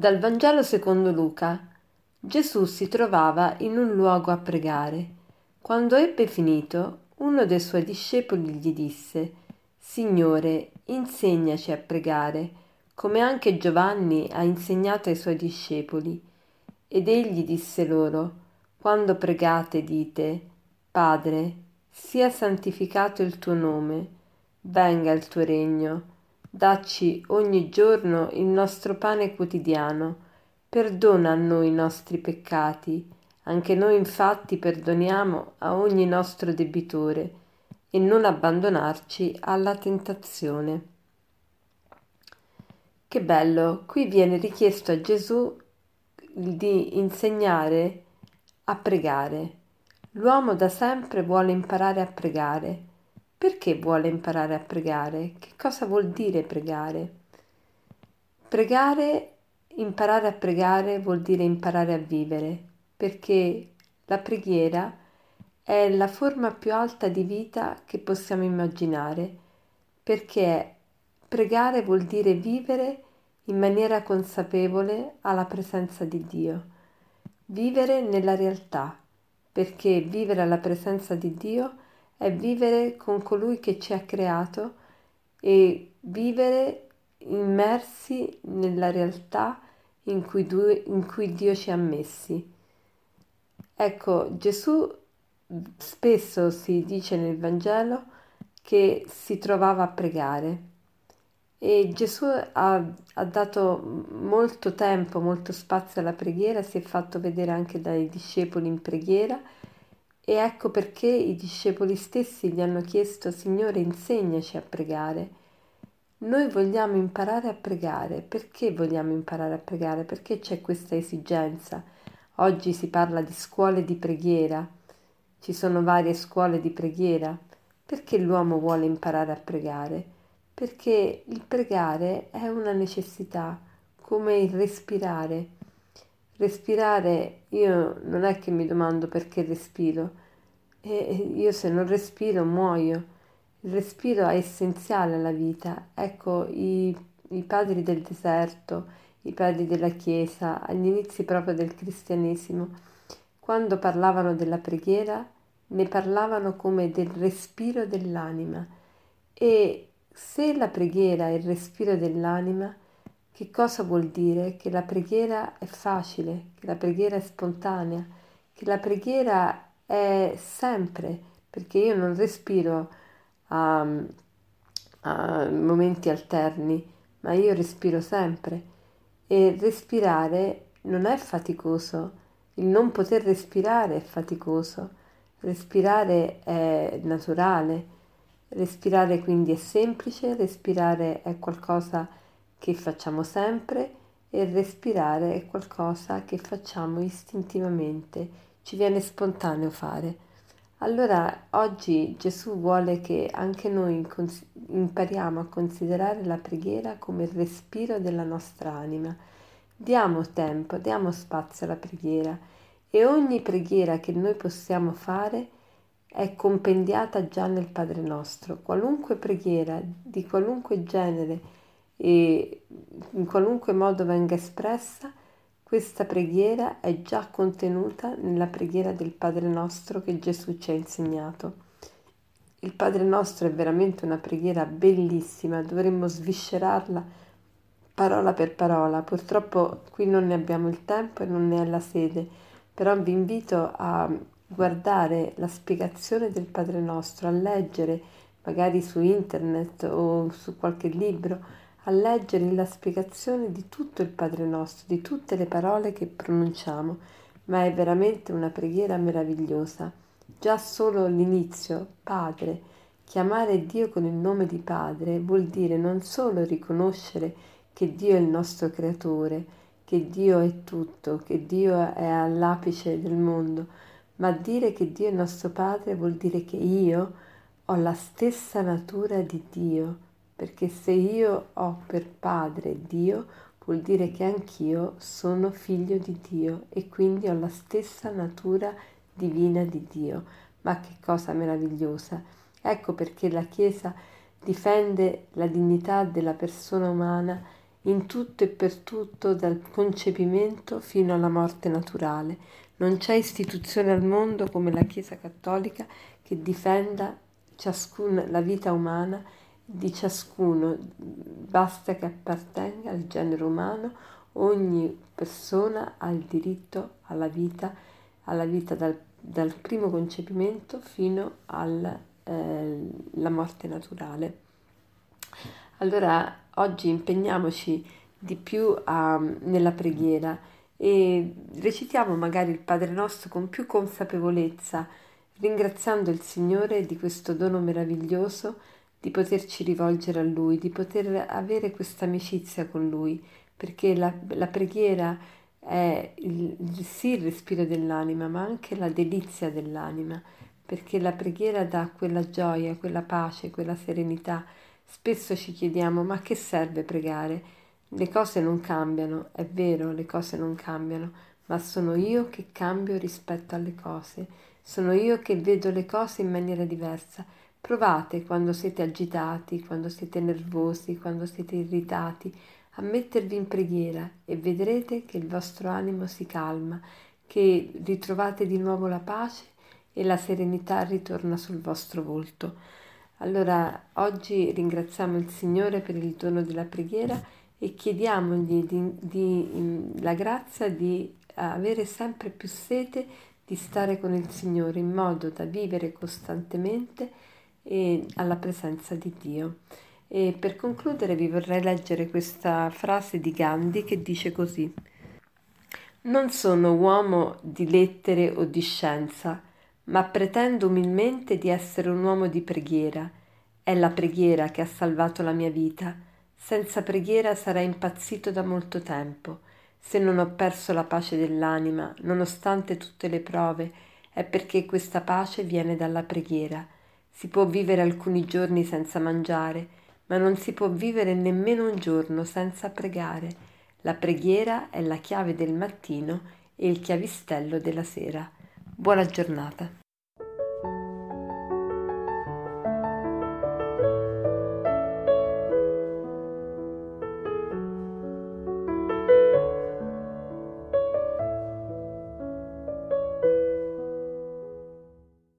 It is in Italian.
Dal Vangelo secondo Luca. Gesù si trovava in un luogo a pregare. Quando ebbe finito, uno dei suoi discepoli gli disse, Signore, insegnaci a pregare, come anche Giovanni ha insegnato ai suoi discepoli. Ed egli disse loro, Quando pregate dite, Padre, sia santificato il tuo nome, venga il tuo regno Dacci ogni giorno il nostro pane quotidiano. Perdona a noi i nostri peccati, anche noi infatti perdoniamo a ogni nostro debitore, e non abbandonarci alla tentazione. Che bello, qui viene richiesto a Gesù di insegnare a pregare. L'uomo da sempre vuole imparare a pregare perché vuole imparare a pregare? Che cosa vuol dire pregare? Pregare, imparare a pregare vuol dire imparare a vivere, perché la preghiera è la forma più alta di vita che possiamo immaginare, perché pregare vuol dire vivere in maniera consapevole alla presenza di Dio, vivere nella realtà, perché vivere alla presenza di Dio è vivere con colui che ci ha creato e vivere immersi nella realtà in cui, due, in cui Dio ci ha messi. Ecco, Gesù spesso si dice nel Vangelo che si trovava a pregare e Gesù ha, ha, dato molto tempo, molto spazio alla preghiera, si è fatto vedere anche dai discepoli in preghiera e ecco perché i discepoli stessi gli hanno chiesto, Signore, insegnaci a pregare. Noi vogliamo imparare a pregare. Perché vogliamo imparare a pregare? Perché c'è questa esigenza. Oggi si parla di scuole di preghiera, ci sono varie scuole di preghiera. Perché l'uomo vuole imparare a pregare? Perché il pregare è una necessità, come il respirare. Respirare, io non è che mi domando perché respiro, e io se non respiro muoio. Il respiro è essenziale alla vita. Ecco, i, i padri del deserto, i padri della Chiesa, agli inizi proprio del cristianesimo, quando parlavano della preghiera, ne parlavano come del respiro dell'anima. E se la preghiera è il respiro dell'anima, che cosa vuol dire? Che la preghiera è facile, che la preghiera è spontanea, che la preghiera è sempre, perché io non respiro a, a momenti alterni, ma io respiro sempre. E respirare non è faticoso, il non poter respirare è faticoso, respirare è naturale, respirare quindi è semplice, respirare è qualcosa che facciamo sempre e respirare è qualcosa che facciamo istintivamente, ci viene spontaneo fare. Allora oggi Gesù vuole che anche noi impariamo a considerare la preghiera come il respiro della nostra anima. Diamo tempo, diamo spazio alla preghiera e ogni preghiera che noi possiamo fare è compendiata già nel Padre nostro. Qualunque preghiera di qualunque genere e in qualunque modo venga espressa, questa preghiera è già contenuta nella preghiera del Padre nostro che Gesù ci ha insegnato. Il Padre nostro è veramente una preghiera bellissima, dovremmo sviscerarla parola per parola. Purtroppo qui non ne abbiamo il tempo e non ne è la sede, però vi invito a guardare la spiegazione del Padre nostro, a leggere magari su internet o su qualche libro a leggere la spiegazione di tutto il Padre nostro, di tutte le parole che pronunciamo, ma è veramente una preghiera meravigliosa. Già solo l'inizio, Padre, chiamare Dio con il nome di Padre vuol dire non solo riconoscere che Dio è il nostro creatore, che Dio è tutto, che Dio è all'apice del mondo, ma dire che Dio è nostro Padre vuol dire che io ho la stessa natura di Dio perché se io ho per padre Dio, vuol dire che anch'io sono figlio di Dio e quindi ho la stessa natura divina di Dio. Ma che cosa meravigliosa! Ecco perché la Chiesa difende la dignità della persona umana in tutto e per tutto dal concepimento fino alla morte naturale. Non c'è istituzione al mondo come la Chiesa Cattolica che difenda ciascun, la vita umana di ciascuno, basta che appartenga al genere umano, ogni persona ha il diritto alla vita, alla vita dal, dal primo concepimento fino alla eh, morte naturale. Allora oggi impegniamoci di più a, nella preghiera e recitiamo magari il Padre nostro con più consapevolezza, ringraziando il Signore di questo dono meraviglioso di poterci rivolgere a Lui, di poter avere questa amicizia con Lui, perché la, la preghiera è il, sì il respiro dell'anima, ma anche la delizia dell'anima, perché la preghiera dà quella gioia, quella pace, quella serenità. Spesso ci chiediamo ma che serve pregare? Le cose non cambiano, è vero, le cose non cambiano, ma sono io che cambio rispetto alle cose, sono io che vedo le cose in maniera diversa Provate quando siete agitati, quando siete nervosi, quando siete irritati, a mettervi in preghiera e vedrete che il vostro animo si calma, che ritrovate di nuovo la pace e la serenità ritorna sul vostro volto. Allora oggi ringraziamo il Signore per il dono della preghiera e chiediamogli di, di, la grazia di avere sempre più sete di stare con il Signore in modo da vivere costantemente e alla presenza di Dio. E per concludere vi vorrei leggere questa frase di Gandhi che dice così. Non sono uomo di lettere o di scienza, ma pretendo umilmente di essere un uomo di preghiera. È la preghiera che ha salvato la mia vita. Senza preghiera sarei impazzito da molto tempo. Se non ho perso la pace dell'anima, nonostante tutte le prove, è perché questa pace viene dalla preghiera. Si può vivere alcuni giorni senza mangiare, ma non si può vivere nemmeno un giorno senza pregare. La preghiera è la chiave del mattino e il chiavistello della sera. Buona giornata.